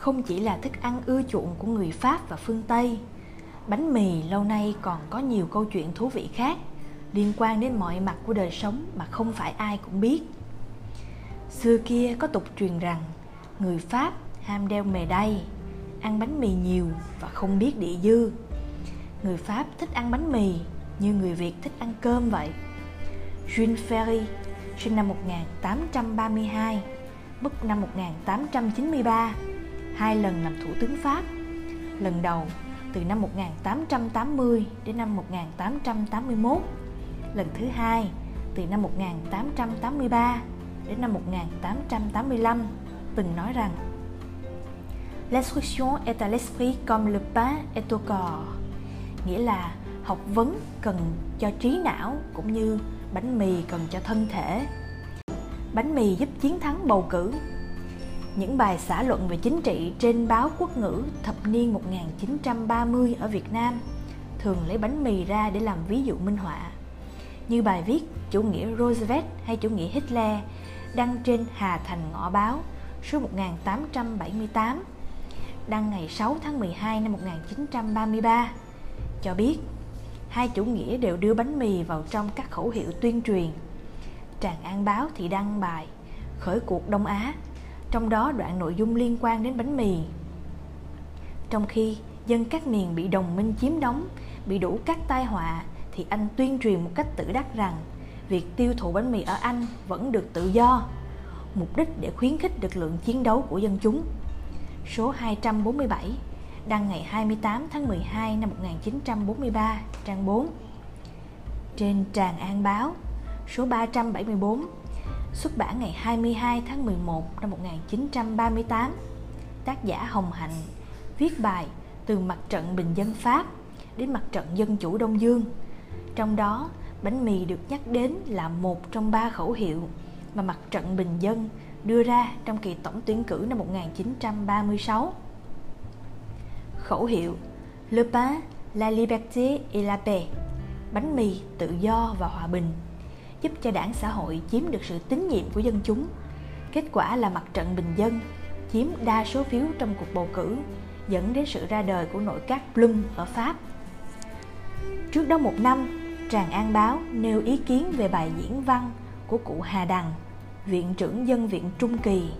không chỉ là thức ăn ưa chuộng của người Pháp và phương Tây. Bánh mì lâu nay còn có nhiều câu chuyện thú vị khác liên quan đến mọi mặt của đời sống mà không phải ai cũng biết. Xưa kia có tục truyền rằng người Pháp ham đeo mề đay, ăn bánh mì nhiều và không biết địa dư. Người Pháp thích ăn bánh mì như người Việt thích ăn cơm vậy. Jules Ferry, sinh năm 1832, mất năm 1893, hai lần làm thủ tướng Pháp. Lần đầu từ năm 1880 đến năm 1881, lần thứ hai từ năm 1883 đến năm 1885 từng nói rằng L'instruction est à l'esprit comme le pain est au corps. Nghĩa là học vấn cần cho trí não cũng như bánh mì cần cho thân thể. Bánh mì giúp chiến thắng bầu cử những bài xã luận về chính trị trên báo quốc ngữ thập niên 1930 ở Việt Nam, thường lấy bánh mì ra để làm ví dụ minh họa. Như bài viết Chủ nghĩa Roosevelt hay Chủ nghĩa Hitler đăng trên Hà Thành Ngõ Báo, số 1878 đăng ngày 6 tháng 12 năm 1933 cho biết hai chủ nghĩa đều đưa bánh mì vào trong các khẩu hiệu tuyên truyền. Tràng An Báo thì đăng bài, khởi cuộc Đông Á trong đó đoạn nội dung liên quan đến bánh mì. Trong khi dân các miền bị đồng minh chiếm đóng, bị đủ các tai họa, thì anh tuyên truyền một cách tự đắc rằng việc tiêu thụ bánh mì ở Anh vẫn được tự do, mục đích để khuyến khích lực lượng chiến đấu của dân chúng. Số 247 đăng ngày 28 tháng 12 năm 1943, trang 4. Trên Tràng An Báo, số 374 xuất bản ngày 22 tháng 11 năm 1938. Tác giả Hồng Hạnh viết bài từ mặt trận bình dân Pháp đến mặt trận dân chủ Đông Dương. Trong đó, bánh mì được nhắc đến là một trong ba khẩu hiệu mà mặt trận bình dân đưa ra trong kỳ tổng tuyển cử năm 1936. Khẩu hiệu Le pain, la liberté et la paix Bánh mì, tự do và hòa bình giúp cho đảng xã hội chiếm được sự tín nhiệm của dân chúng. Kết quả là mặt trận bình dân chiếm đa số phiếu trong cuộc bầu cử, dẫn đến sự ra đời của nội các Blum ở Pháp. Trước đó một năm, Tràng An Báo nêu ý kiến về bài diễn văn của cụ Hà Đằng, Viện trưởng Dân viện Trung Kỳ,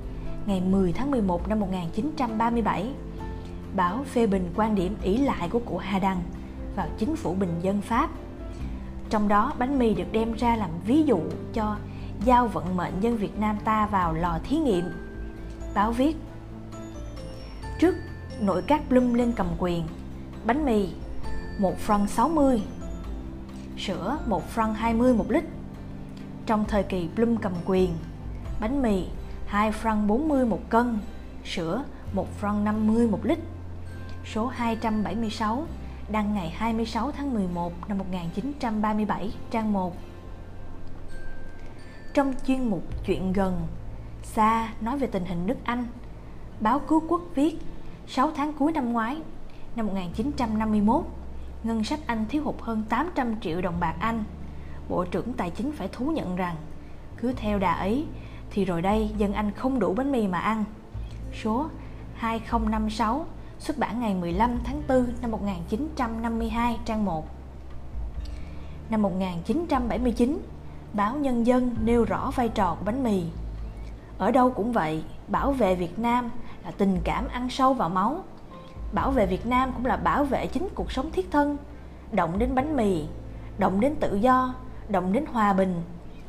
ngày 10 tháng 11 năm 1937. Báo phê bình quan điểm ý lại của cụ Hà Đằng vào chính phủ bình dân Pháp trong đó bánh mì được đem ra làm ví dụ cho giao vận mệnh dân Việt Nam ta vào lò thí nghiệm. Báo viết Trước nội các Blum lên cầm quyền, bánh mì 1 franc 60, sữa 1 franc 20 một lít. Trong thời kỳ Blum cầm quyền, bánh mì 2 franc 40 một cân, sữa 1 franc 50 một lít. Số 276 đăng ngày 26 tháng 11 năm 1937, trang 1. Trong chuyên mục Chuyện gần, Sa nói về tình hình nước Anh, báo Cứu Quốc viết 6 tháng cuối năm ngoái, năm 1951, ngân sách Anh thiếu hụt hơn 800 triệu đồng bạc Anh. Bộ trưởng Tài chính phải thú nhận rằng, cứ theo đà ấy, thì rồi đây dân Anh không đủ bánh mì mà ăn. Số 2056 xuất bản ngày 15 tháng 4 năm 1952, trang 1. Năm 1979, báo Nhân dân nêu rõ vai trò của bánh mì. Ở đâu cũng vậy, bảo vệ Việt Nam là tình cảm ăn sâu vào máu. Bảo vệ Việt Nam cũng là bảo vệ chính cuộc sống thiết thân, động đến bánh mì, động đến tự do, động đến hòa bình,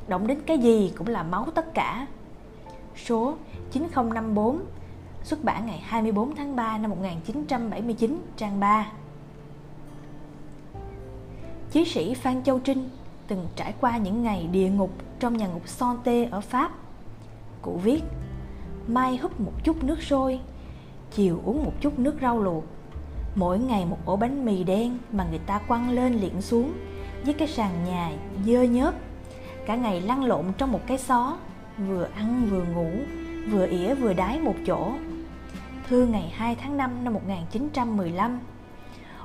động đến cái gì cũng là máu tất cả. Số 9054 xuất bản ngày 24 tháng 3 năm 1979, trang 3. Chí sĩ Phan Châu Trinh từng trải qua những ngày địa ngục trong nhà ngục Sante ở Pháp. Cụ viết, mai húp một chút nước sôi, chiều uống một chút nước rau luộc. Mỗi ngày một ổ bánh mì đen mà người ta quăng lên liệng xuống với cái sàn nhà dơ nhớp. Cả ngày lăn lộn trong một cái xó, vừa ăn vừa ngủ, vừa ỉa vừa đái một chỗ thư ngày 2 tháng 5 năm 1915.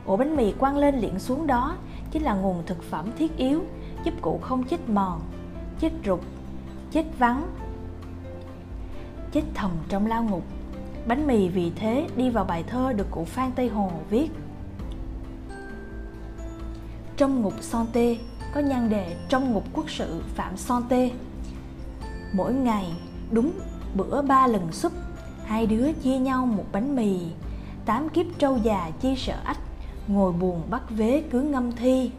Ổ bánh mì quăng lên liệng xuống đó chính là nguồn thực phẩm thiết yếu giúp cụ không chết mòn, chết rụt, chết vắng, chết thầm trong lao ngục. Bánh mì vì thế đi vào bài thơ được cụ Phan Tây Hồ viết. Trong ngục son tê có nhan đề trong ngục quốc sự Phạm Son Tê. Mỗi ngày đúng bữa ba lần súp, hai đứa chia nhau một bánh mì. Tám kiếp trâu già chia sợ ách, ngồi buồn bắt vế cứ ngâm thi.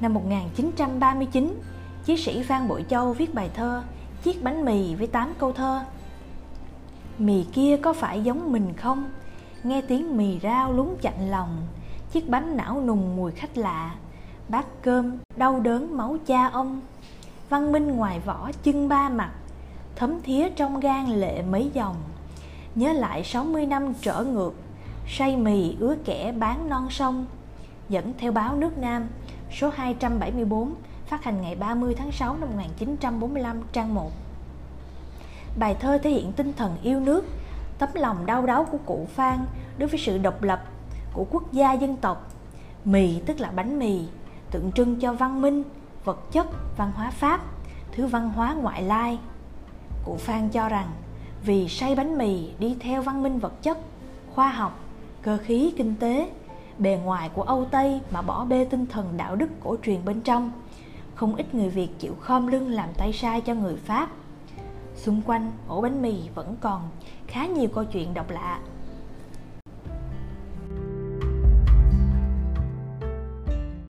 Năm 1939, chiến sĩ Phan Bội Châu viết bài thơ Chiếc bánh mì với tám câu thơ Mì kia có phải giống mình không? Nghe tiếng mì rao lúng chạnh lòng Chiếc bánh não nùng mùi khách lạ Bát cơm đau đớn máu cha ông Văn minh ngoài vỏ chân ba mặt Thấm thía trong gan lệ mấy dòng Nhớ lại 60 năm trở ngược Say mì ứa kẻ bán non sông Dẫn theo báo nước Nam số 274 phát hành ngày 30 tháng 6 năm 1945 trang 1 Bài thơ thể hiện tinh thần yêu nước, tấm lòng đau đáu của cụ Phan đối với sự độc lập của quốc gia dân tộc. Mì tức là bánh mì, tượng trưng cho văn minh, vật chất, văn hóa Pháp, thứ văn hóa ngoại lai. Cụ Phan cho rằng vì say bánh mì đi theo văn minh vật chất, khoa học, cơ khí kinh tế, bề ngoài của Âu Tây mà bỏ bê tinh thần đạo đức cổ truyền bên trong. Không ít người Việt chịu khom lưng làm tay sai cho người Pháp. Xung quanh ổ bánh mì vẫn còn khá nhiều câu chuyện độc lạ